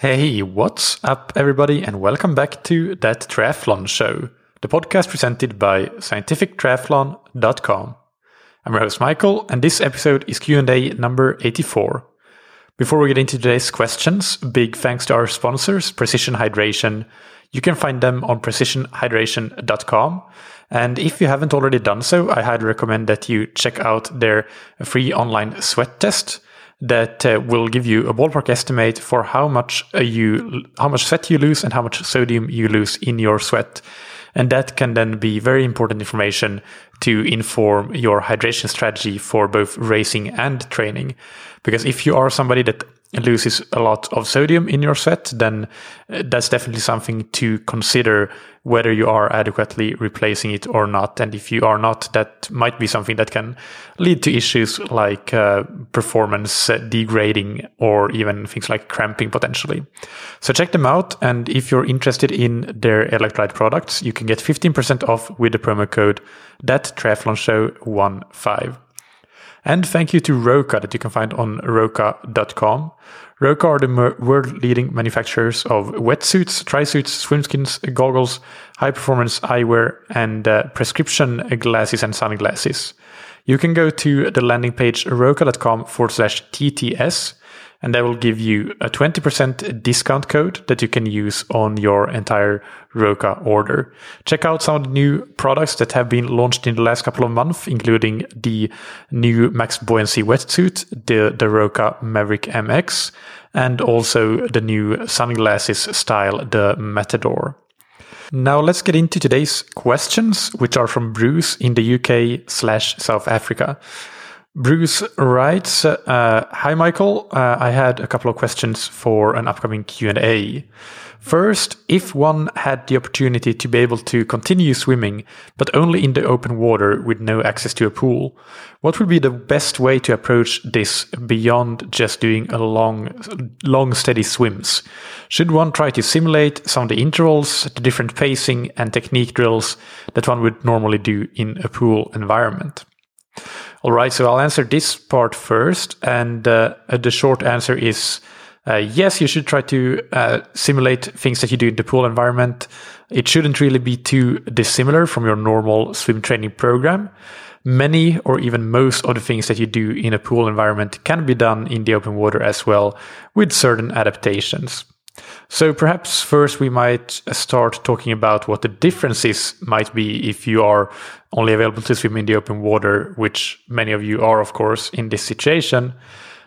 Hey, what's up, everybody, and welcome back to That Triathlon Show, the podcast presented by scientifictriathlon.com. I'm your host, Michael, and this episode is Q&A number 84. Before we get into today's questions, big thanks to our sponsors, Precision Hydration. You can find them on precisionhydration.com. And if you haven't already done so, I highly recommend that you check out their free online sweat test that uh, will give you a ballpark estimate for how much uh, you how much sweat you lose and how much sodium you lose in your sweat. And that can then be very important information to inform your hydration strategy for both racing and training. Because if you are somebody that loses a lot of sodium in your sweat, then uh, that's definitely something to consider whether you are adequately replacing it or not. And if you are not, that might be something that can lead to issues like uh, performance degrading or even things like cramping potentially. So check them out. And if you're interested in their electrolyte products, you can get 15% off with the promo code that triathlon show 15. And thank you to Roka that you can find on roka.com. Roka are the world leading manufacturers of wetsuits, trisuits, swimskins, goggles, high performance eyewear, and uh, prescription glasses and sunglasses. You can go to the landing page roka.com forward slash TTS and that will give you a 20% discount code that you can use on your entire Roka order. Check out some of the new products that have been launched in the last couple of months, including the new Max Buoyancy wetsuit, the, the Roka Maverick MX, and also the new sunglasses style, the Matador. Now let's get into today's questions, which are from Bruce in the UK slash South Africa. Bruce writes, uh, "Hi Michael, uh, I had a couple of questions for an upcoming Q and A. First, if one had the opportunity to be able to continue swimming, but only in the open water with no access to a pool, what would be the best way to approach this beyond just doing a long, long steady swims? Should one try to simulate some of the intervals, the different pacing and technique drills that one would normally do in a pool environment?" All right, so I'll answer this part first. And uh, the short answer is uh, yes, you should try to uh, simulate things that you do in the pool environment. It shouldn't really be too dissimilar from your normal swim training program. Many or even most of the things that you do in a pool environment can be done in the open water as well with certain adaptations. So perhaps first we might start talking about what the differences might be if you are only available to swim in the open water, which many of you are, of course, in this situation.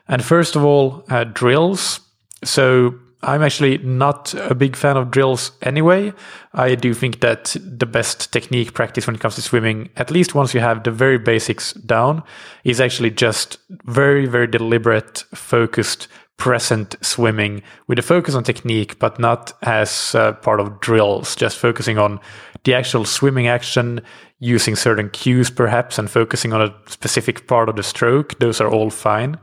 And first of all, uh, drills. So I'm actually not a big fan of drills anyway. I do think that the best technique practice when it comes to swimming, at least once you have the very basics down, is actually just very, very deliberate, focused present swimming with a focus on technique, but not as uh, part of drills, just focusing on the actual swimming action, using certain cues perhaps, and focusing on a specific part of the stroke. Those are all fine.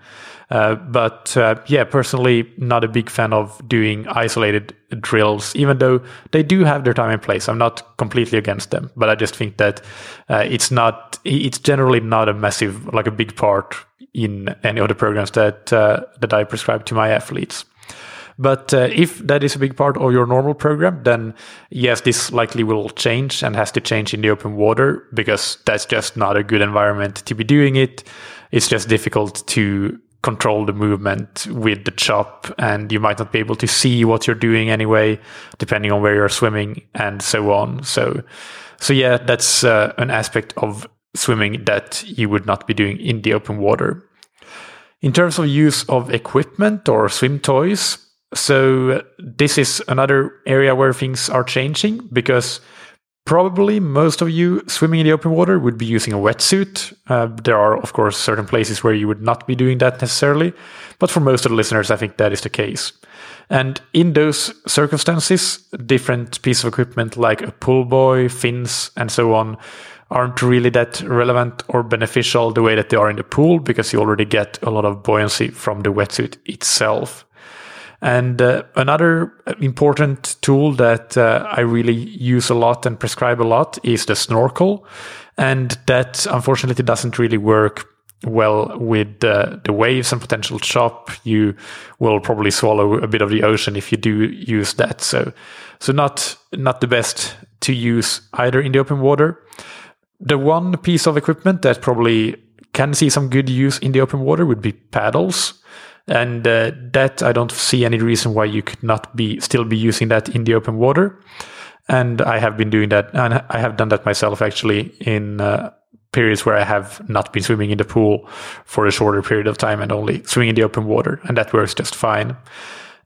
Uh, but uh, yeah, personally, not a big fan of doing isolated drills, even though they do have their time and place. I'm not completely against them, but I just think that uh, it's not, it's generally not a massive, like a big part in any of the programs that uh, that I prescribe to my athletes. But uh, if that is a big part of your normal program, then yes, this likely will change and has to change in the open water because that's just not a good environment to be doing it. It's just difficult to control the movement with the chop and you might not be able to see what you're doing anyway depending on where you're swimming and so on. So so yeah that's uh, an aspect of swimming that you would not be doing in the open water. In terms of use of equipment or swim toys, so this is another area where things are changing because probably most of you swimming in the open water would be using a wetsuit. Uh, there are, of course, certain places where you would not be doing that necessarily, but for most of the listeners, I think that is the case. And in those circumstances, different pieces of equipment like a pull buoy, fins, and so on aren't really that relevant or beneficial the way that they are in the pool because you already get a lot of buoyancy from the wetsuit itself. And uh, another important tool that uh, I really use a lot and prescribe a lot is the snorkel. And that unfortunately doesn't really work well with uh, the waves and potential chop. You will probably swallow a bit of the ocean if you do use that. So, so not not the best to use either in the open water. The one piece of equipment that probably can see some good use in the open water would be paddles. And uh, that I don't see any reason why you could not be still be using that in the open water. And I have been doing that, and I have done that myself actually in uh, periods where I have not been swimming in the pool for a shorter period of time and only swimming in the open water, and that works just fine.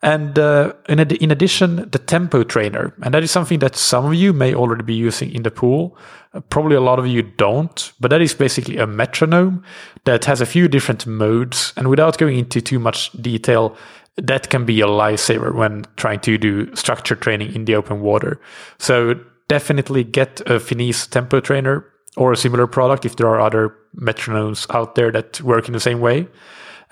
And uh, in, ad- in addition, the tempo trainer, and that is something that some of you may already be using in the pool. Uh, probably a lot of you don't, but that is basically a metronome that has a few different modes. And without going into too much detail, that can be a lifesaver when trying to do structure training in the open water. So definitely get a Finis tempo trainer or a similar product if there are other metronomes out there that work in the same way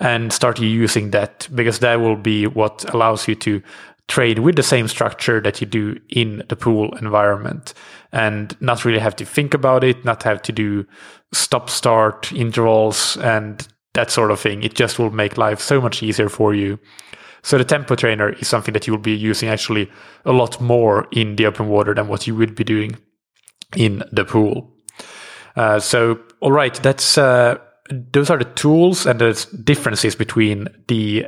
and start using that because that will be what allows you to trade with the same structure that you do in the pool environment and not really have to think about it, not have to do stop start intervals and that sort of thing. It just will make life so much easier for you. So the tempo trainer is something that you will be using actually a lot more in the open water than what you would be doing in the pool. Uh, so, all right, that's uh, those are the tools and the differences between the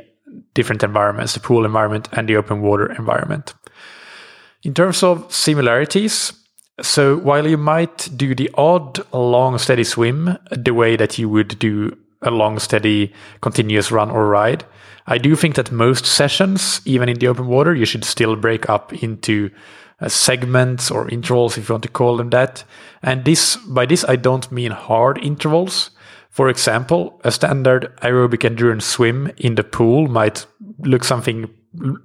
different environments, the pool environment and the open water environment. In terms of similarities, so while you might do the odd long steady swim the way that you would do a long steady continuous run or ride, I do think that most sessions, even in the open water, you should still break up into uh, segments or intervals, if you want to call them that. And this, by this, I don't mean hard intervals. For example, a standard aerobic endurance swim in the pool might look something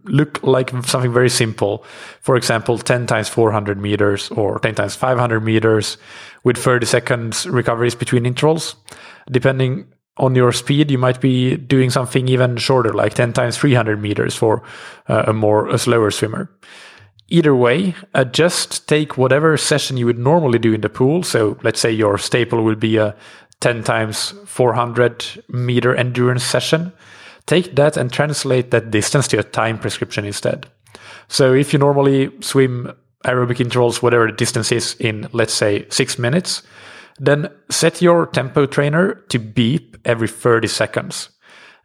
look like something very simple. For example, 10 times 400 meters or 10 times 500 meters with 30 seconds recoveries between intervals. Depending on your speed, you might be doing something even shorter, like 10 times 300 meters for uh, a more a slower swimmer. Either way, uh, just take whatever session you would normally do in the pool. So let's say your staple will be a 10 times 400 meter endurance session. Take that and translate that distance to a time prescription instead. So if you normally swim aerobic intervals, whatever the distance is in, let's say, six minutes, then set your tempo trainer to beep every 30 seconds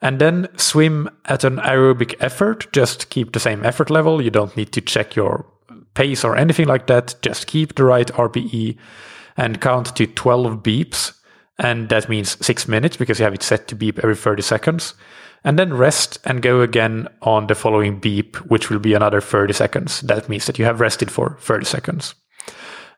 and then swim at an aerobic effort. Just keep the same effort level. You don't need to check your pace or anything like that. Just keep the right RPE and count to 12 beeps. And that means six minutes because you have it set to beep every 30 seconds. And then rest and go again on the following beep, which will be another 30 seconds. That means that you have rested for 30 seconds.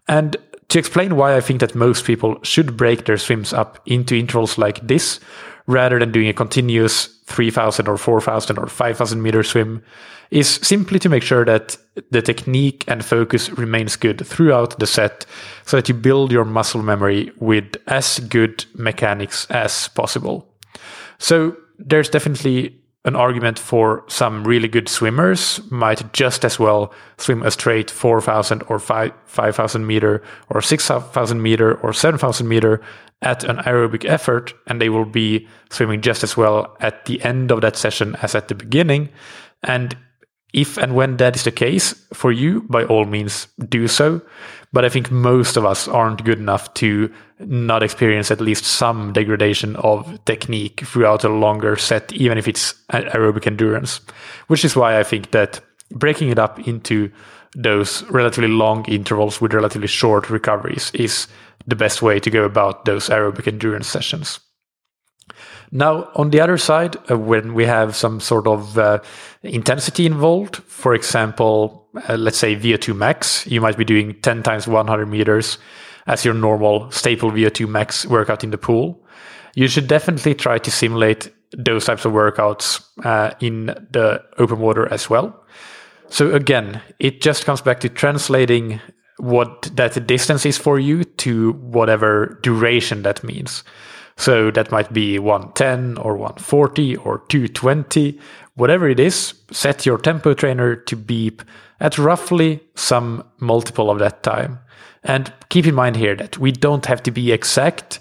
And to explain why I think that most people should break their swims up into intervals like this, rather than doing a continuous 3000 or 4000 or 5000 meter swim is simply to make sure that the technique and focus remains good throughout the set so that you build your muscle memory with as good mechanics as possible. So there's definitely an argument for some really good swimmers might just as well swim a straight 4000 or 5000 meter or 6000 meter or 7000 meter at an aerobic effort and they will be swimming just as well at the end of that session as at the beginning. And if and when that is the case for you by all means do so but I think most of us aren't good enough to not experience at least some degradation of technique throughout a longer set, even if it's aerobic endurance. Which is why I think that breaking it up into those relatively long intervals with relatively short recoveries is the best way to go about those aerobic endurance sessions. Now, on the other side, uh, when we have some sort of uh, intensity involved, for example, uh, let's say VO2 max, you might be doing 10 times 100 meters as your normal staple VO2 max workout in the pool. You should definitely try to simulate those types of workouts uh, in the open water as well. So again, it just comes back to translating what that distance is for you to whatever duration that means. So that might be 110 or 140 or 220, whatever it is, set your tempo trainer to beep at roughly some multiple of that time. And keep in mind here that we don't have to be exact.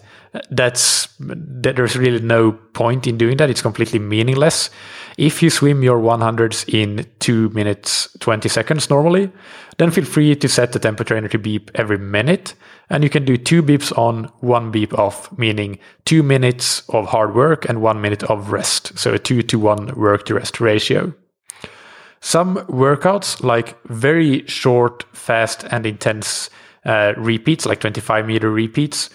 that's that there's really no point in doing that. It's completely meaningless. If you swim your 100s in 2 minutes 20 seconds normally, then feel free to set the tempo trainer to beep every minute. And you can do two beeps on, one beep off, meaning two minutes of hard work and one minute of rest. So a two to one work to rest ratio. Some workouts, like very short, fast, and intense uh, repeats, like 25 meter repeats,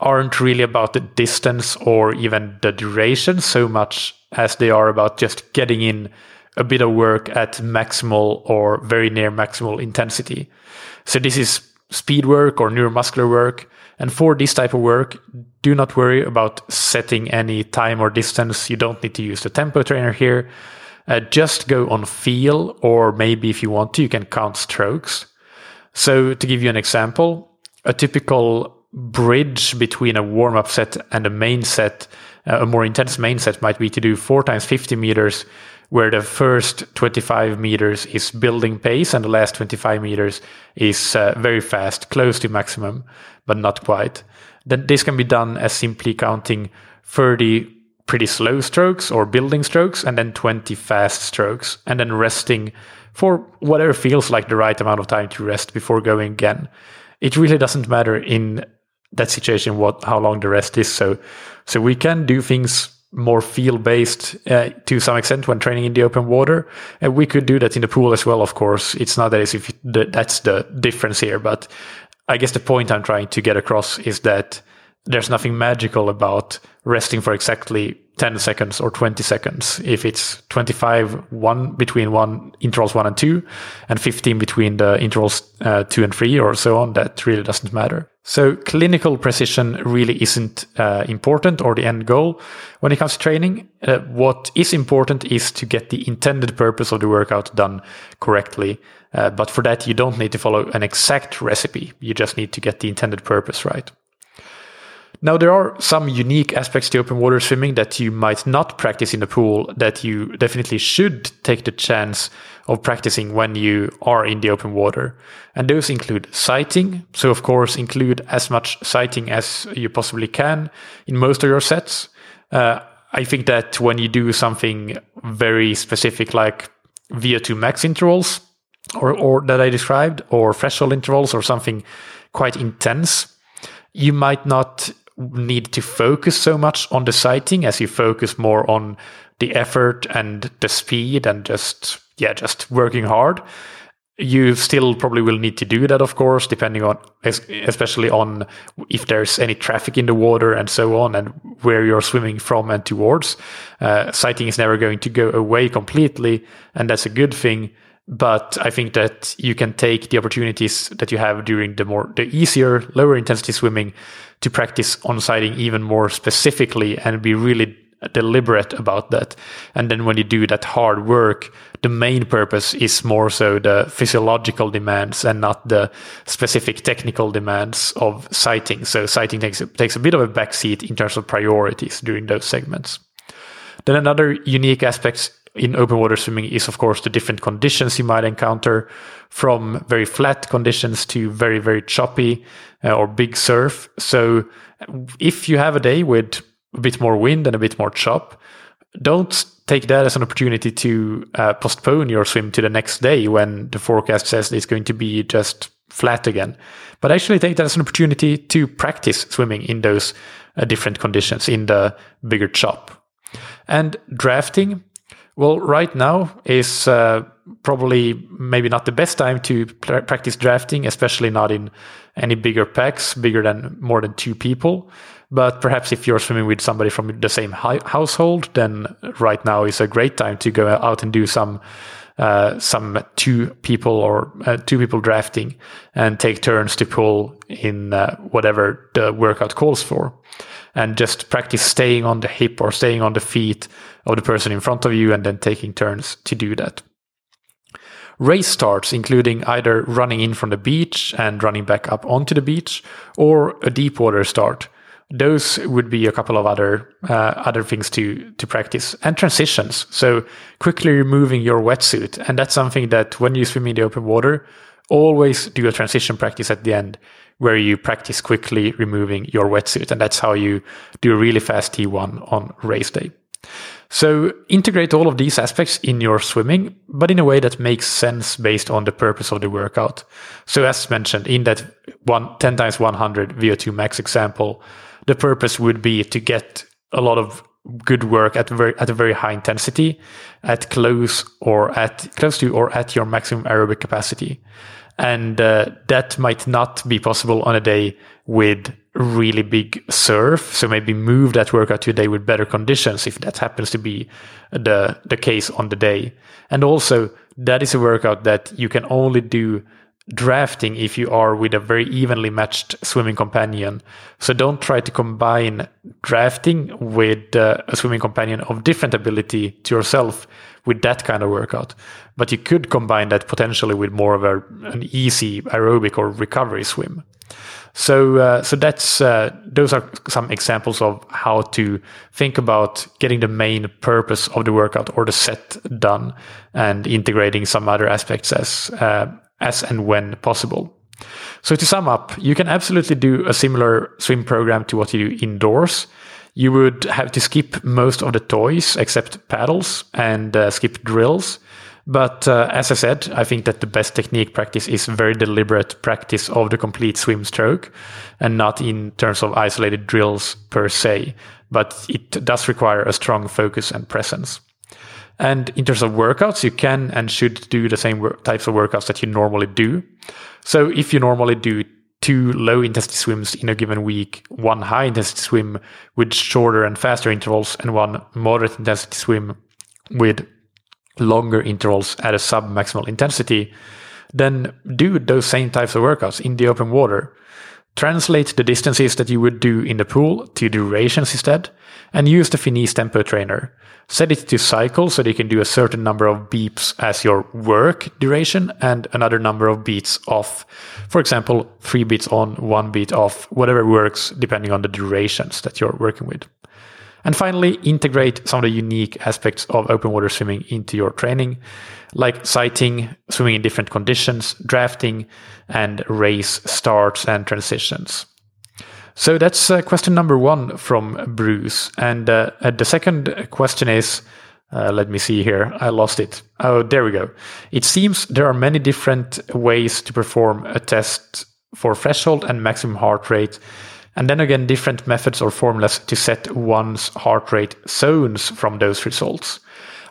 aren't really about the distance or even the duration so much as they are about just getting in a bit of work at maximal or very near maximal intensity. So this is speed work or neuromuscular work. And for this type of work, do not worry about setting any time or distance. You don't need to use the tempo trainer here. Uh, just go on feel, or maybe if you want to, you can count strokes. So to give you an example, a typical bridge between a warm up set and a main set, uh, a more intense main set might be to do four times 50 meters, where the first 25 meters is building pace and the last 25 meters is uh, very fast, close to maximum, but not quite. Then this can be done as simply counting 30 pretty slow strokes or building strokes and then 20 fast strokes and then resting for whatever feels like the right amount of time to rest before going again. It really doesn't matter in that situation what how long the rest is. So so we can do things more feel based uh, to some extent when training in the open water, and we could do that in the pool as well. Of course, it's not that as if that's the difference here, but I guess the point I'm trying to get across is that there's nothing magical about resting for exactly 10 seconds or 20 seconds. If it's 25, one between one intervals one and two, and 15 between the intervals uh, two and three, or so on, that really doesn't matter. So clinical precision really isn't uh, important or the end goal when it comes to training. Uh, what is important is to get the intended purpose of the workout done correctly. Uh, but for that, you don't need to follow an exact recipe. You just need to get the intended purpose right. Now, there are some unique aspects to open water swimming that you might not practice in the pool that you definitely should take the chance of practicing when you are in the open water. And those include sighting. So, of course, include as much sighting as you possibly can in most of your sets. Uh, I think that when you do something very specific like VO2 max intervals, or, or that I described, or threshold intervals, or something quite intense, you might not need to focus so much on the sighting as you focus more on the effort and the speed and just yeah just working hard. You still probably will need to do that of course depending on especially on if there's any traffic in the water and so on and where you're swimming from and towards. Uh, sighting is never going to go away completely and that's a good thing but I think that you can take the opportunities that you have during the more the easier lower intensity swimming to practice on sighting even more specifically and be really deliberate about that. And then when you do that hard work, the main purpose is more so the physiological demands and not the specific technical demands of sighting. So sighting takes takes a bit of a backseat in terms of priorities during those segments. Then another unique aspect in open water swimming is, of course, the different conditions you might encounter from very flat conditions to very, very choppy uh, or big surf. So if you have a day with a bit more wind and a bit more chop, don't take that as an opportunity to uh, postpone your swim to the next day when the forecast says it's going to be just flat again. But actually take that as an opportunity to practice swimming in those uh, different conditions in the bigger chop. And drafting, well, right now is uh, probably maybe not the best time to pr- practice drafting, especially not in any bigger packs, bigger than more than two people. But perhaps if you're swimming with somebody from the same hi- household, then right now is a great time to go out and do some uh, some two people or uh, two people drafting and take turns to pull in uh, whatever the workout calls for and just practice staying on the hip or staying on the feet of the person in front of you and then taking turns to do that. Race starts, including either running in from the beach and running back up onto the beach, or a deep water start. Those would be a couple of other uh, other things to to practice and transitions. So quickly removing your wetsuit, and that's something that when you swim in the open water, always do a transition practice at the end where you practice quickly removing your wetsuit. And that's how you do a really fast T1 on race day. So integrate all of these aspects in your swimming, but in a way that makes sense based on the purpose of the workout. So as mentioned in that one, 10 times 100 VO2 max example, the purpose would be to get a lot of good work at very at a very high intensity at close or at close to or at your maximum aerobic capacity. And uh, that might not be possible on a day with really big surf. So maybe move that workout to a day with better conditions if that happens to be the the case on the day. And also that is a workout that you can only do drafting if you are with a very evenly matched swimming companion. So don't try to combine drafting with uh, a swimming companion of different ability to yourself with that kind of workout. But you could combine that potentially with more of a, an easy aerobic or recovery swim. So, uh, so that's uh, those are some examples of how to think about getting the main purpose of the workout or the set done, and integrating some other aspects as uh, as and when possible. So to sum up, you can absolutely do a similar swim program to what you do indoors. You would have to skip most of the toys except paddles and uh, skip drills. But uh, as I said, I think that the best technique practice is very deliberate practice of the complete swim stroke and not in terms of isolated drills per se. But it does require a strong focus and presence. And in terms of workouts, you can and should do the same types of workouts that you normally do. So if you normally do two low intensity swims in a given week, one high intensity swim with shorter and faster intervals, and one moderate intensity swim with longer intervals at a sub maximal intensity, then do those same types of workouts in the open water. Translate the distances that you would do in the pool to durations instead, and use the Finis Tempo Trainer. Set it to cycle so that you can do a certain number of beeps as your work duration and another number of beats off. For example, three beats on, one beat off, whatever works depending on the durations that you're working with. And finally, integrate some of the unique aspects of open water swimming into your training, like sighting, swimming in different conditions, drafting, and race starts and transitions. So that's uh, question number one from Bruce. And uh, the second question is uh, let me see here. I lost it. Oh, there we go. It seems there are many different ways to perform a test for threshold and maximum heart rate. And then again, different methods or formulas to set one's heart rate zones from those results.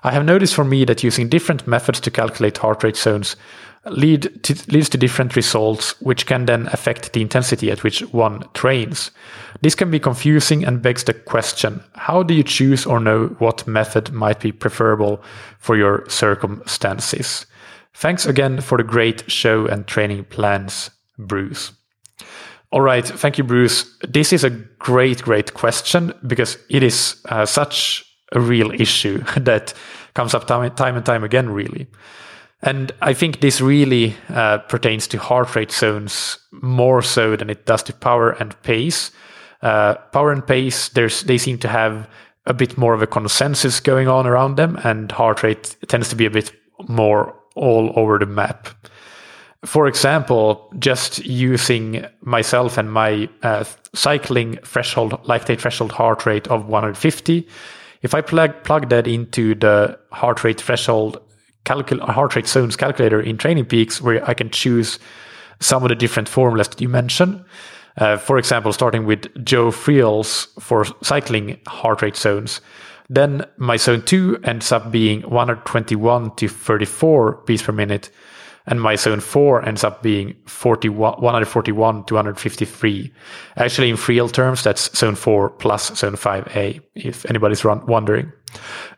I have noticed for me that using different methods to calculate heart rate zones lead to, leads to different results, which can then affect the intensity at which one trains. This can be confusing and begs the question how do you choose or know what method might be preferable for your circumstances? Thanks again for the great show and training plans, Bruce. All right. Thank you, Bruce. This is a great, great question because it is uh, such a real issue that comes up time, time and time again, really. And I think this really uh, pertains to heart rate zones more so than it does to power and pace. Uh, power and pace, they seem to have a bit more of a consensus going on around them, and heart rate tends to be a bit more all over the map. For example, just using myself and my uh, cycling threshold, lactate threshold heart rate of 150, if I plug plug that into the heart rate threshold calcul- heart rate zones calculator in Training Peaks where I can choose some of the different formulas that you mentioned. Uh, for example, starting with Joe Friel's for cycling heart rate zones. Then my zone 2 ends up being 121 to 34 beats per minute and my zone 4 ends up being 41, 141 to 153. Actually, in real terms, that's zone 4 plus zone 5a, if anybody's wondering.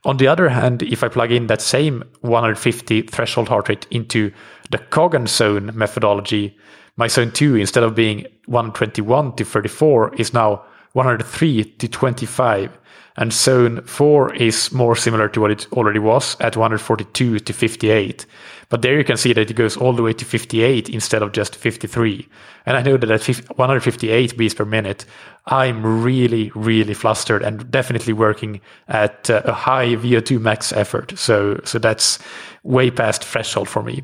On the other hand, if I plug in that same 150 threshold heart rate into the Coggan zone methodology, my zone 2, instead of being 121 to 34, is now 103 to 25 and zone 4 is more similar to what it already was at 142 to 58. But there you can see that it goes all the way to 58 instead of just 53. And I know that at 158 beats per minute, I'm really, really flustered and definitely working at uh, a high VO2 max effort. So, so that's way past threshold for me.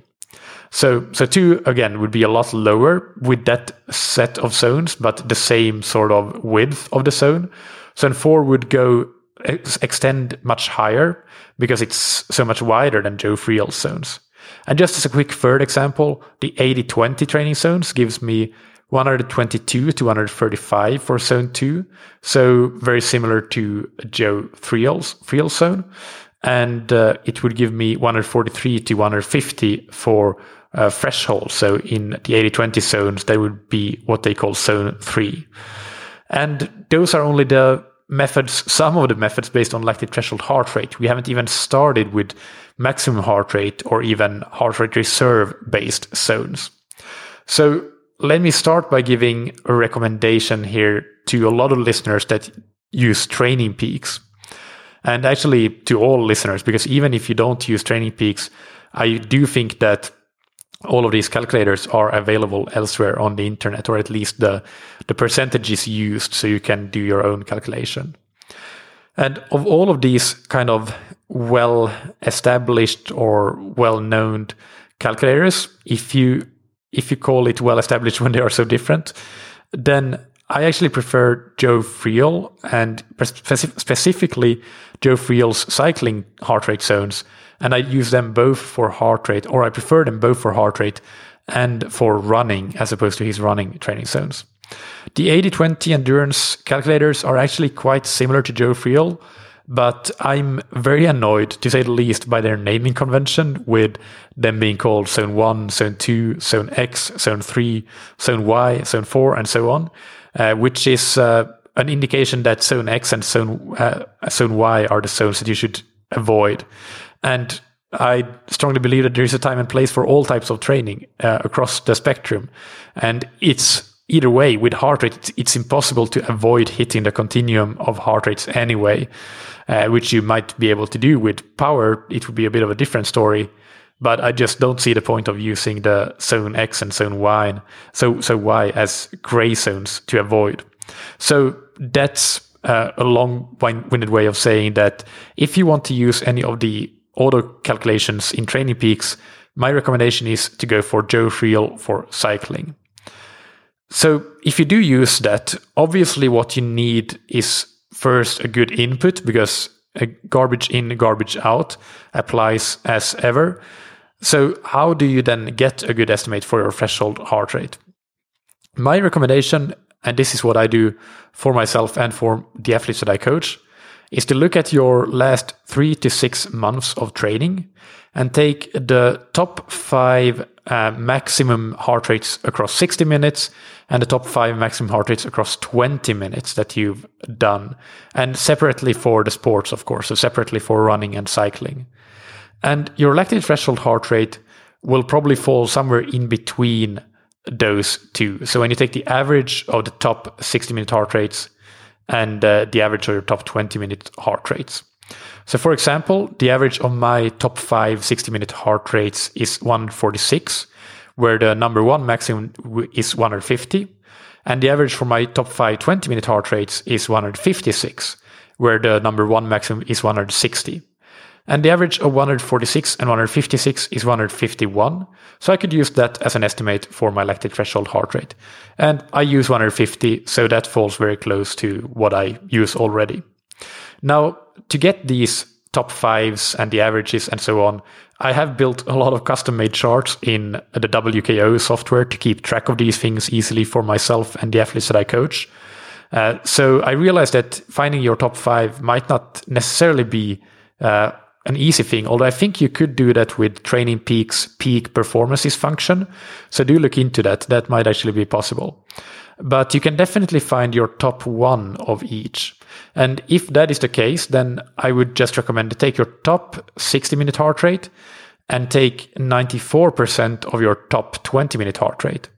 So, so two again would be a lot lower with that set of zones, but the same sort of width of the zone. Zone four would go ex- extend much higher because it's so much wider than Joe Friel's zones. And just as a quick third example, the 80-20 training zones gives me 122 to 135 for zone two. So very similar to Joe Friel's, Friel's zone. And uh, it would give me 143 to 150 for uh, threshold. So in the 80-20 zones, that would be what they call zone three. And those are only the methods, some of the methods based on lactate threshold heart rate. We haven't even started with maximum heart rate or even heart rate reserve based zones. So let me start by giving a recommendation here to a lot of listeners that use training peaks. And actually to all listeners, because even if you don't use training peaks, I do think that all of these calculators are available elsewhere on the internet, or at least the, the percentages used, so you can do your own calculation. And of all of these kind of well established or well known calculators, if you if you call it well established when they are so different, then I actually prefer Joe Friel and specific, specifically Joe Friel's cycling heart rate zones and I use them both for heart rate, or I prefer them both for heart rate and for running as opposed to his running training zones. The 80-20 endurance calculators are actually quite similar to Joe Friel, but I'm very annoyed, to say the least, by their naming convention, with them being called Zone 1, Zone 2, Zone X, Zone 3, Zone Y, Zone 4, and so on, uh, which is uh, an indication that Zone X and Zone, uh, Zone Y are the zones that you should avoid. And I strongly believe that there is a time and place for all types of training uh, across the spectrum. And it's either way with heart rate, it's, impossible to avoid hitting the continuum of heart rates anyway, uh, which you might be able to do with power. It would be a bit of a different story. But I just don't see the point of using the zone X and zone Y, so so Y as gray zones to avoid. So that's uh, a long-winded way of saying that if you want to use any of the auto calculations in training peaks, my recommendation is to go for Joe Friel for cycling. So if you do use that, obviously what you need is first a good input because a garbage in, garbage out applies as ever. So how do you then get a good estimate for your threshold heart rate? My recommendation, and this is what I do for myself and for the athletes that I coach, is to look at your last three to six months of training and take the top five uh, maximum heart rates across 60 minutes and the top five maximum heart rates across 20 minutes that you've done. And separately for the sports, of course, so separately for running and cycling. And your lactate threshold heart rate will probably fall somewhere in between those two. So when you take the average of the top 60 minute heart rates and uh, the average of your top 20 minute heart rates. So, for example, the average of my top five 60 minute heart rates is 146, where the number one maximum is 150. And the average for my top five 20 minute heart rates is 156, where the number one maximum is 160. And the average of 146 and 156 is 151. So I could use that as an estimate for my lactate threshold heart rate. And I use 150, so that falls very close to what I use already. Now, to get these top fives and the averages and so on, I have built a lot of custom made charts in the WKO software to keep track of these things easily for myself and the athletes that I coach. Uh, so I realized that finding your top five might not necessarily be uh, an easy thing, although I think you could do that with Training Peaks peak performances function. So do look into that. That might actually be possible. But you can definitely find your top one of each. And if that is the case, then I would just recommend to take your top 60 minute heart rate and take 94% of your top 20 minute heart rate.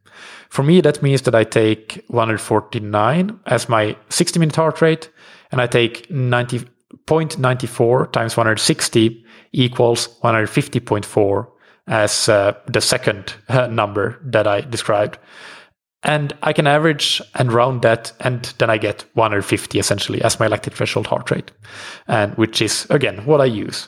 For me, that means that I take 149 as my 60 minute heart rate and I take 90, 0.94 times 160 equals 150.4 as uh, the second uh, number that I described. And I can average and round that, and then I get 150 essentially as my lactate threshold heart rate, and which is again what I use.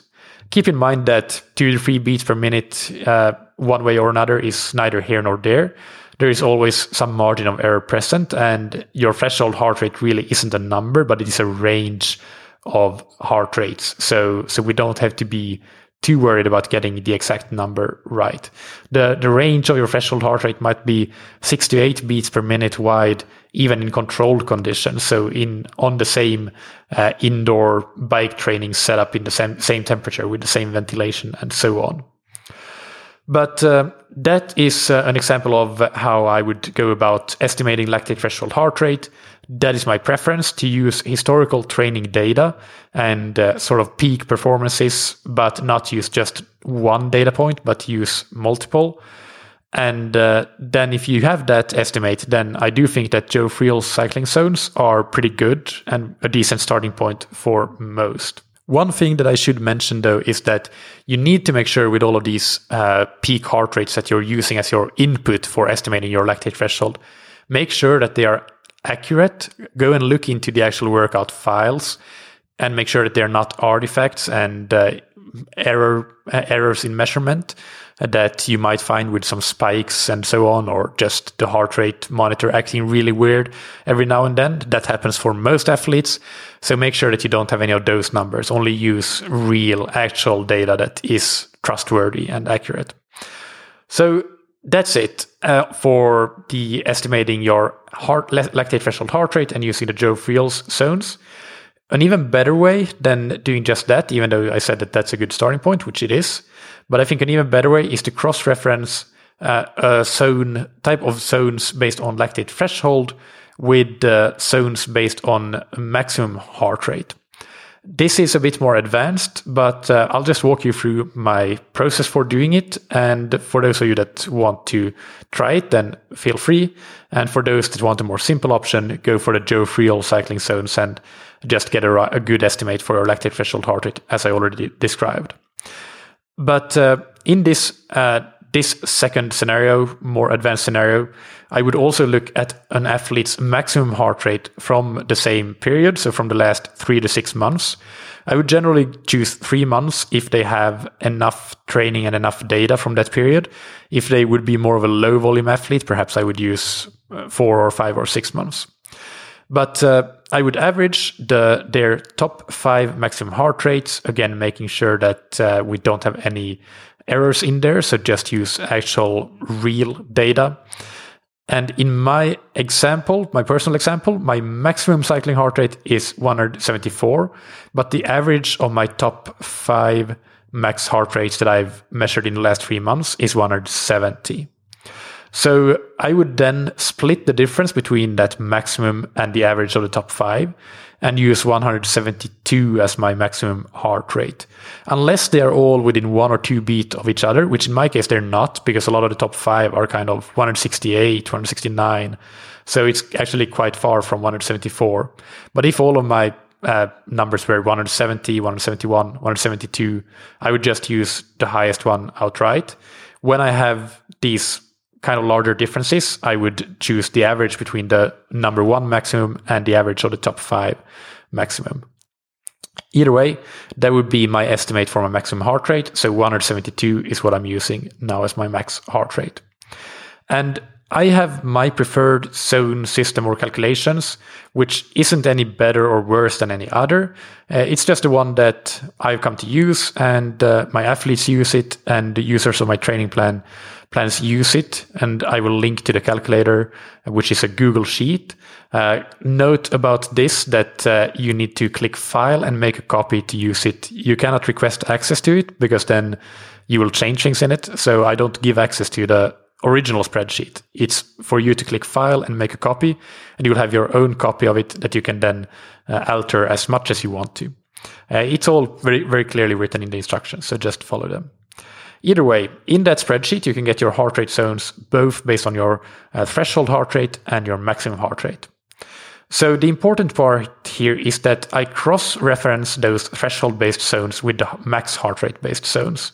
Keep in mind that two to three beats per minute uh, one way or another is neither here nor there. There is always some margin of error present, and your threshold heart rate really isn't a number, but it is a range of heart rates. So, so we don't have to be too worried about getting the exact number right. The, the range of your threshold heart rate might be six to eight beats per minute wide, even in controlled conditions. So in, on the same uh, indoor bike training setup in the same, same temperature with the same ventilation and so on. But uh, that is uh, an example of how I would go about estimating lactate threshold heart rate. That is my preference to use historical training data and uh, sort of peak performances, but not use just one data point, but use multiple. And uh, then if you have that estimate, then I do think that Joe Friel's cycling zones are pretty good and a decent starting point for most. One thing that I should mention though is that you need to make sure with all of these uh, peak heart rates that you're using as your input for estimating your lactate threshold, make sure that they are accurate. Go and look into the actual workout files and make sure that they're not artifacts and uh, error uh, errors in measurement that you might find with some spikes and so on, or just the heart rate monitor acting really weird every now and then. That happens for most athletes. So make sure that you don't have any of those numbers. Only use real, actual data that is trustworthy and accurate. So that's it uh, for the estimating your heart lactate threshold heart rate and using the Joe Friel's zones. An even better way than doing just that, even though I said that that's a good starting point, which it is, but I think an even better way is to cross reference uh, a zone type of zones based on lactate threshold with uh, zones based on maximum heart rate. This is a bit more advanced, but uh, I'll just walk you through my process for doing it. And for those of you that want to try it, then feel free. And for those that want a more simple option, go for the Joe Friel cycling zones and just get a, a good estimate for your lactate threshold heart rate, as I already described. But uh, in this uh, this second scenario, more advanced scenario, I would also look at an athlete's maximum heart rate from the same period, so from the last three to six months. I would generally choose three months if they have enough training and enough data from that period. If they would be more of a low volume athlete, perhaps I would use uh, four or five or six months. But uh, I would average the their top five maximum heart rates, again, making sure that uh, we don't have any errors in there. So just use actual real data. And in my example, my personal example, my maximum cycling heart rate is 174, but the average of my top five max heart rates that I've measured in the last three months is 170. So I would then split the difference between that maximum and the average of the top five and use 172 as my maximum heart rate. Unless they are all within one or two beat of each other, which in my case they're not, because a lot of the top five are kind of 168, 169. So it's actually quite far from 174. But if all of my uh, numbers were 170, 171, 172, I would just use the highest one outright. When I have these kind of larger differences, I would choose the average between the number one maximum and the average of the top five maximum. Either way, that would be my estimate for my maximum heart rate. So 172 is what I'm using now as my max heart rate. And I have my preferred zone system or calculations, which isn't any better or worse than any other. Uh, it's just the one that I've come to use, and uh, my athletes use it, and the users of my training plan plans use it. And I will link to the calculator, which is a Google Sheet. Uh, note about this that uh, you need to click File and make a copy to use it. You cannot request access to it because then you will change things in it. So I don't give access to the original spreadsheet. It's for you to click file and make a copy, and you'll have your own copy of it that you can then uh, alter as much as you want to. Uh, it's all very, very clearly written in the instructions, so just follow them. Either way, in that spreadsheet, you can get your heart rate zones both based on your uh, threshold heart rate and your maximum heart rate. So the important part here is that I cross reference those threshold based zones with the max heart rate based zones.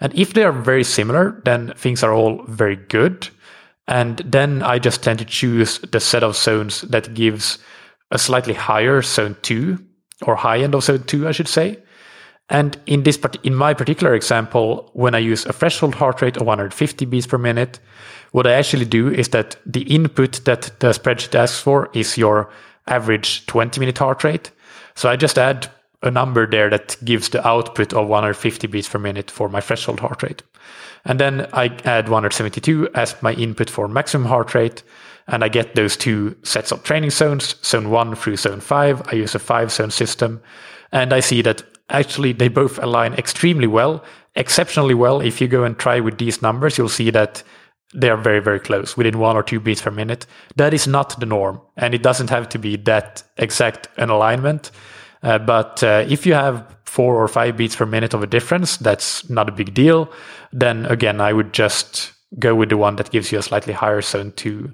And if they are very similar, then things are all very good. And then I just tend to choose the set of zones that gives a slightly higher zone two or high end of zone two, I should say. And in this, in my particular example, when I use a threshold heart rate of 150 beats per minute, what I actually do is that the input that the spreadsheet asks for is your average 20 minute heart rate. So I just add a number there that gives the output of 150 beats per minute for my threshold heart rate. And then I add 172 as my input for maximum heart rate. And I get those two sets of training zones, zone one through zone five. I use a five zone system. And I see that actually they both align extremely well, exceptionally well. If you go and try with these numbers, you'll see that they are very, very close, within one or two beats per minute. That is not the norm, and it doesn't have to be that exact an alignment. Uh, but uh, if you have four or five beats per minute of a difference, that's not a big deal. Then again, I would just go with the one that gives you a slightly higher zone two.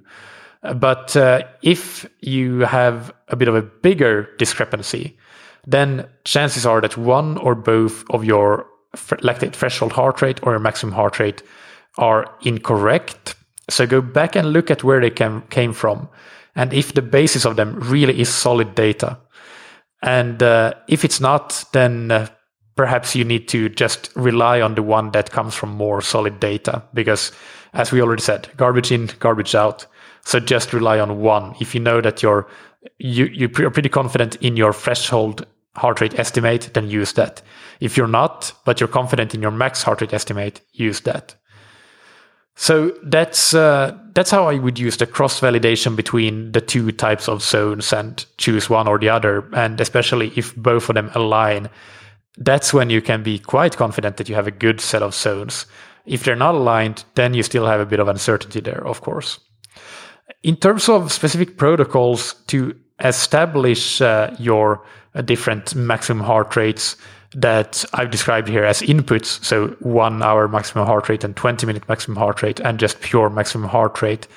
But uh, if you have a bit of a bigger discrepancy, then chances are that one or both of your lactate threshold heart rate or your maximum heart rate are incorrect. So go back and look at where they came, came from and if the basis of them really is solid data. And uh, if it's not, then uh, perhaps you need to just rely on the one that comes from more solid data because as we already said, garbage in, garbage out. So just rely on one. If you know that you're you you're pretty confident in your threshold heart rate estimate, then use that. If you're not, but you're confident in your max heart rate estimate, use that. So that's uh, that's how I would use the cross validation between the two types of zones and choose one or the other. And especially if both of them align, that's when you can be quite confident that you have a good set of zones. If they're not aligned, then you still have a bit of uncertainty there, of course. In terms of specific protocols to establish uh, your uh, different maximum heart rates, that I've described here as inputs. So one hour maximum heart rate and 20 minute maximum heart rate and just pure maximum heart rate.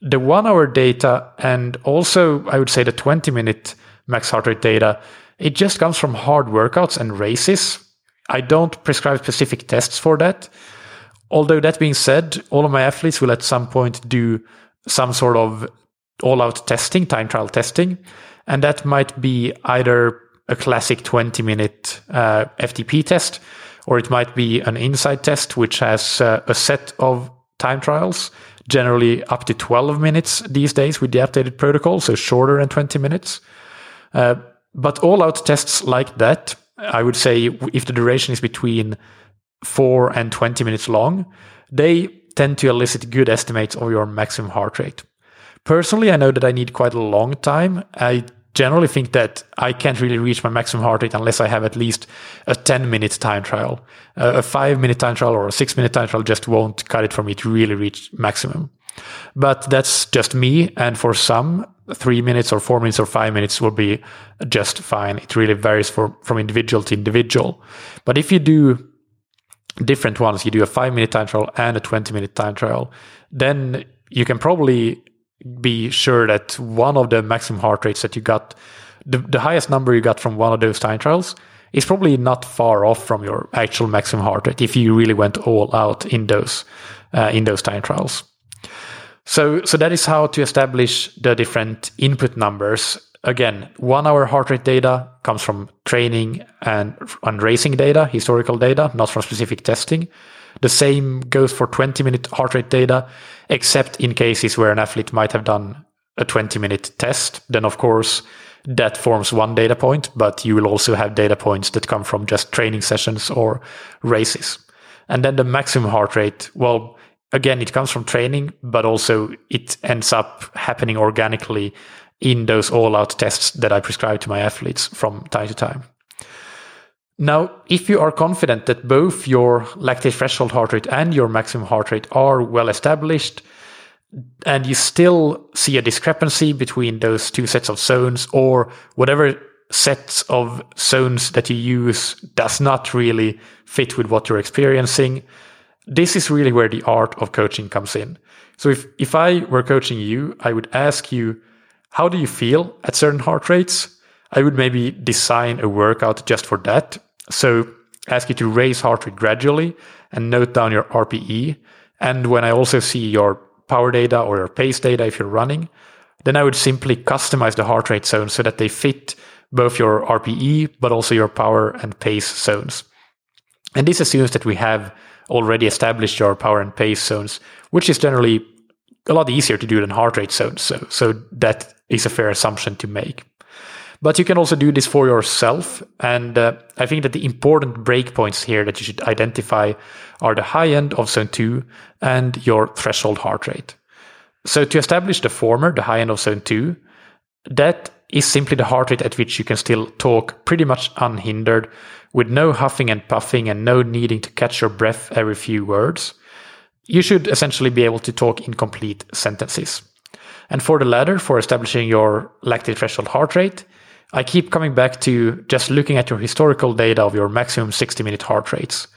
The one hour data and also I would say the 20 minute max heart rate data, it just comes from hard workouts and races. I don't prescribe specific tests for that. Although that being said, all of my athletes will at some point do some sort of all out testing, time trial testing. And that might be either a classic 20 minute uh, FTP test, or it might be an INSCYD test, which has uh, a set of time trials, generally up to 12 minutes these days with the updated protocol, so shorter than 20 minutes. Uh, but all out tests like that, I would say if the duration is between 4 and 20 minutes long, they tend to elicit good estimates of your maximum heart rate. Personally, I know that I need quite a long time. I generally think that I can't really reach my maximum heart rate unless I have at least a 10 minute time trial. Uh, a five minute time trial or a six minute time trial just won't cut it for me to really reach maximum. But that's just me. And for some, three minutes or four minutes or five minutes will be just fine. It really varies for, from individual to individual. But if you do different ones, you do a five minute time trial and a 20 minute time trial, then you can probably be sure that one of the maximum heart rates that you got, the, the highest number you got from one of those time trials, is probably not far off from your actual maximum heart rate if you really went all out in those uh, in those time trials. So so that is how to establish the different input numbers. Again, one hour heart rate data comes from training and, and racing data, historical data, not from specific testing. The same goes for 20 minute heart rate data, except in cases where an athlete might have done a 20 minute test. Then, of course, that forms one data point, but you will also have data points that come from just training sessions or races. And then the maximum heart rate, well, again, it comes from training, but also it ends up happening organically in those all out tests that I prescribe to my athletes from time to time. Now, if you are confident that both your lactate threshold heart rate and your maximum heart rate are well established, and you still see a discrepancy between those two sets of zones, or whatever sets of zones that you use does not really fit with what you're experiencing, this is really where the art of coaching comes in. So if, if I were coaching you, I would ask you, how do you feel at certain heart rates? I would maybe design a workout just for that. So ask you to raise heart rate gradually and note down your RPE. And when I also see your power data or your pace data, if you're running, then I would simply customize the heart rate zone so that they fit both your RPE, but also your power and pace zones. And this assumes that we have already established your power and pace zones, which is generally a lot easier to do than heart rate zones. So, so that is a fair assumption to make. But you can also do this for yourself. And uh, I think that the important breakpoints here that you should identify are the high end of zone two and your threshold heart rate. So to establish the former, the high end of zone two, that is simply the heart rate at which you can still talk pretty much unhindered with no huffing and puffing and no needing to catch your breath every few words. You should essentially be able to talk in complete sentences. And for the latter, for establishing your lactate threshold heart rate, I keep coming back to just looking at your historical data of your maximum 60 minute heart rates.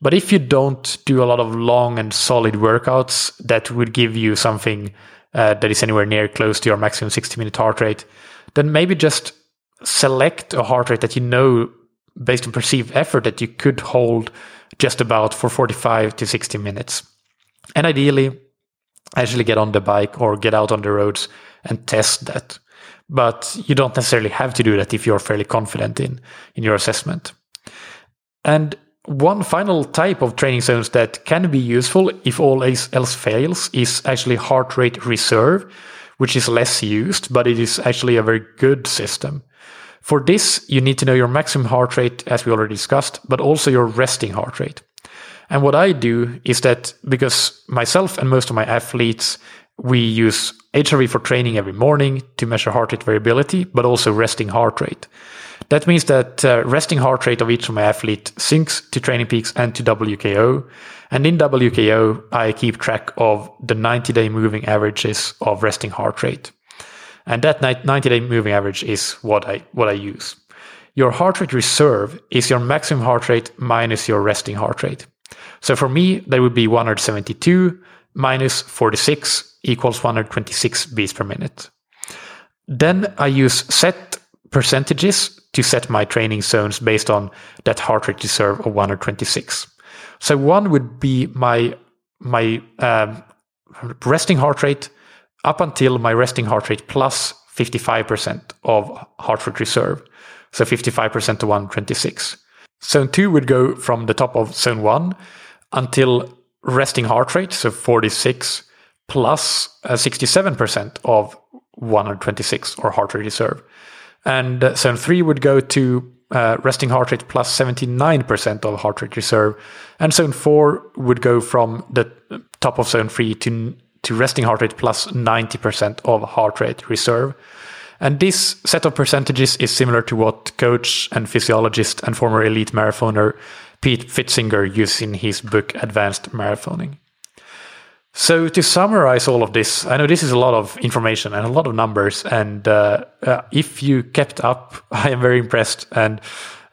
But if you don't do a lot of long and solid workouts that would give you something uh, that is anywhere near close to your maximum 60 minute heart rate, then maybe just select a heart rate that you know based on perceived effort that you could hold just about for 45 to 60 minutes. And ideally, actually get on the bike or get out on the roads and test that but you don't necessarily have to do that if you're fairly confident in, in your assessment. And one final type of training zones that can be useful if all else fails is actually heart rate reserve, which is less used, but it is actually a very good system. For this, you need to know your maximum heart rate, as we already discussed, but also your resting heart rate. And what I do is that because myself and most of my athletes, we use HRV for training every morning to measure heart rate variability, but also resting heart rate. That means that uh, resting heart rate of each of my athlete syncs to TrainingPeaks and to WKO. And in WKO, I keep track of the 90 day moving averages of resting heart rate. And that 90 day moving average is what I, what I use. Your heart rate reserve is your maximum heart rate minus your resting heart rate. So for me, that would be 172 minus 46 equals 126 beats per minute. Then I use set percentages to set my training zones based on that heart rate reserve of 126. So one would be my my um, resting heart rate up until my resting heart rate plus 55% of heart rate reserve. So 55% to 126. Zone two would go from the top of zone one until resting heart rate, so 46 plus uh, 67% of 126 or heart rate reserve. And uh, zone three would go to uh, resting heart rate plus 79% of heart rate reserve. And zone four would go from the top of zone three to, to resting heart rate plus 90% of heart rate reserve. And this set of percentages is similar to what coach and physiologist and former elite marathoner Pete Pfitzinger used in his book Advanced Marathoning. So to summarize all of this, I know this is a lot of information and a lot of numbers, and uh, uh, if you kept up, I am very impressed. And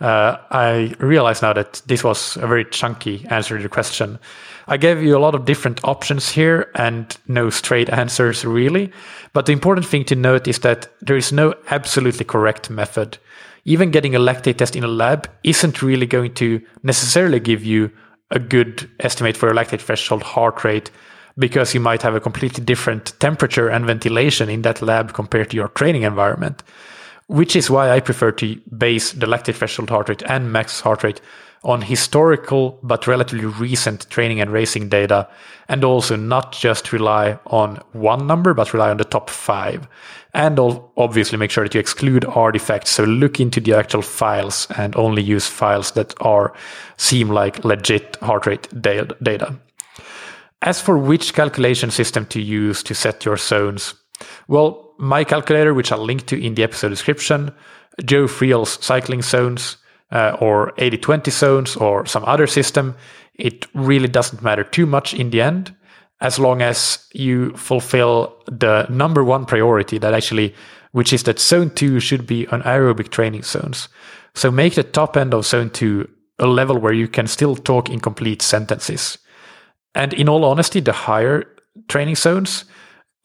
uh, I realize now that this was a very chunky answer to the question. I gave you a lot of different options here and no straight answers really. But the important thing to note is that there is no absolutely correct method. Even getting a lactate test in a lab isn't really going to necessarily give you a good estimate for your lactate threshold heart rate because you might have a completely different temperature and ventilation in that lab compared to your training environment. Which is why I prefer to base the lactate threshold heart rate and max heart rate on historical but relatively recent training and racing data, and also not just rely on one number, but rely on the top five. And obviously make sure that you exclude artifacts. So look into the actual files and only use files that are seem like legit heart rate data. As for which calculation system to use to set your zones, well, my calculator, which I'll link to in the episode description, Joe Friel's cycling zones, uh, or 80 20 zones, or some other system, it really doesn't matter too much in the end, as long as you fulfill the number one priority that actually, which is that zone two should be an aerobic training zones. So make the top end of zone two a level where you can still talk in complete sentences. And in all honesty, the higher training zones,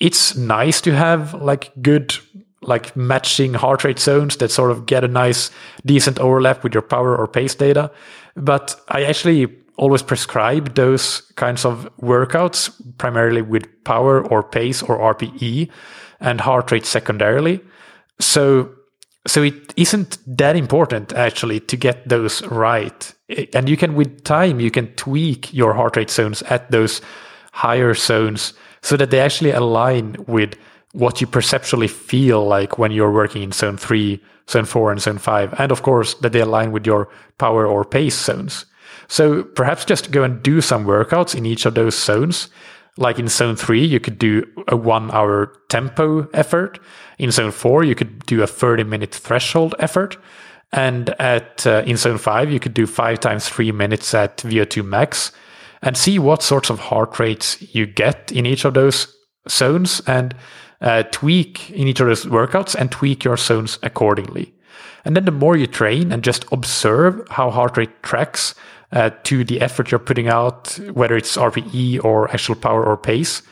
it's nice to have like good like matching heart rate zones that sort of get a nice decent overlap with your power or pace data. But I actually always prescribe those kinds of workouts primarily with power or pace or RPE and heart rate secondarily. So so it isn't that important actually to get those right. And you can, with time, you can tweak your heart rate zones at those higher zones so that they actually align with what you perceptually feel like when you're working in zone three, zone four, and zone five. And of course, that they align with your power or pace zones. So perhaps just go and do some workouts in each of those zones. Like in zone three, you could do a one hour tempo effort. In zone four, you could do a 30 minute threshold effort. And at uh, in zone five, you could do five times three minutes at VO2 max and see what sorts of heart rates you get in each of those zones and uh, tweak in each of those workouts and tweak your zones accordingly. And then the more you train and just observe how heart rate tracks, uh, to the effort you're putting out, whether it's RPE or actual power or pace,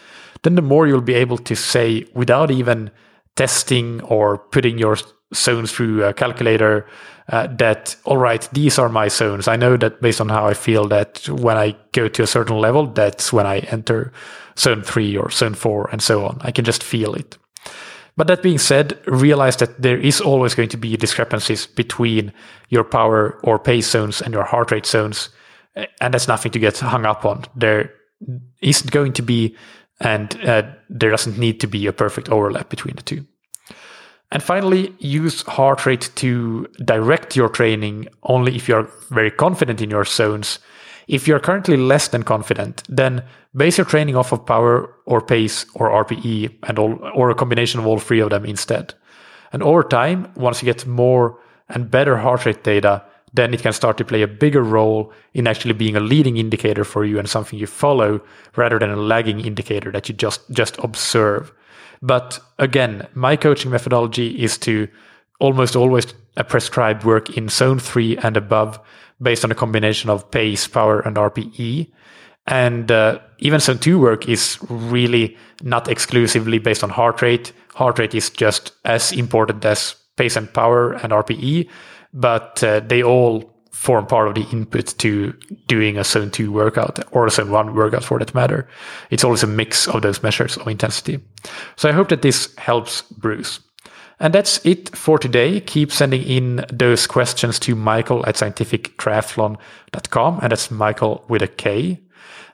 then the more you'll be able to say without even testing or putting your zones through a calculator uh, that all right these are my zones i know that based on how i feel that when i go to a certain level that's when i enter zone 3 or zone 4 and so on i can just feel it but that being said, realize that there is always going to be discrepancies between your power or pace zones and your heart rate zones. And that's nothing to get hung up on. There isn't going to be, and uh, there doesn't need to be a perfect overlap between the two. And finally, use heart rate to direct your training only if you're very confident in your zones if you're currently less than confident, then base your training off of power or pace or RPE and all, or a combination of all three of them instead. And over time, once you get more and better heart rate data, then it can start to play a bigger role in actually being a leading indicator for you and something you follow rather than a lagging indicator that you just, just observe. But again, my coaching methodology is to almost always prescribe work in zone three and above based on a combination of pace, power, and RPE. And uh, even Zone 2 work is really not exclusively based on heart rate. Heart rate is just as important as pace and power and RPE, but uh, they all form part of the input to doing a Zone 2 workout or a Zone 1 workout for that matter. It's always a mix of those measures of intensity. So I hope that this helps Bruce. And that's it for today. Keep sending in those questions to Mikael at scientifictriathlon.com. And that's Mikael with a K.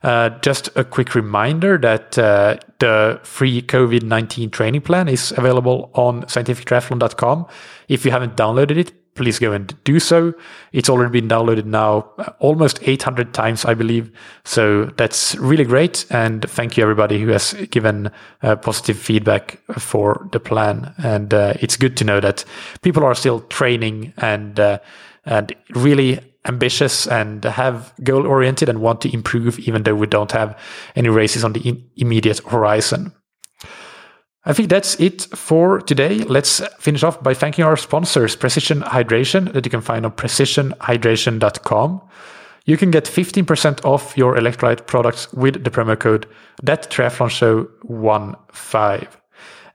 Uh, just a quick reminder that uh, the free COVID 19 training plan is available on scientifictriathlon.com. If you haven't downloaded it, please go and do so. It's already been downloaded now uh, almost 800 times, I believe. So that's really great. And thank you everybody who has given uh, positive feedback for the plan. And uh, it's good to know that people are still training and, uh, and really ambitious and have goal oriented and want to improve, even though we don't have any races on the in- immediate horizon. I think that's it for today. Let's finish off by thanking our sponsors, Precision Hydration, that you can find on precisionhydration.com. You can get 15% off your electrolyte products with the promo code that triathlon show 15.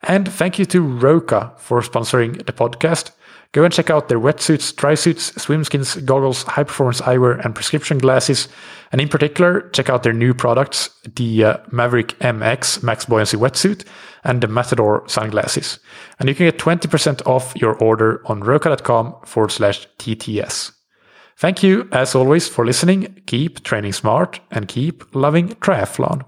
And thank you to Roka for sponsoring the podcast. Go and check out their wetsuits, dry suits, swimskins, goggles, high performance eyewear, and prescription glasses. And in particular, check out their new products, the uh, Maverick MX Max Buoyancy wetsuit and the Matador sunglasses. And you can get 20% off your order on roka.com forward slash TTS. Thank you, as always, for listening. Keep training smart and keep loving triathlon.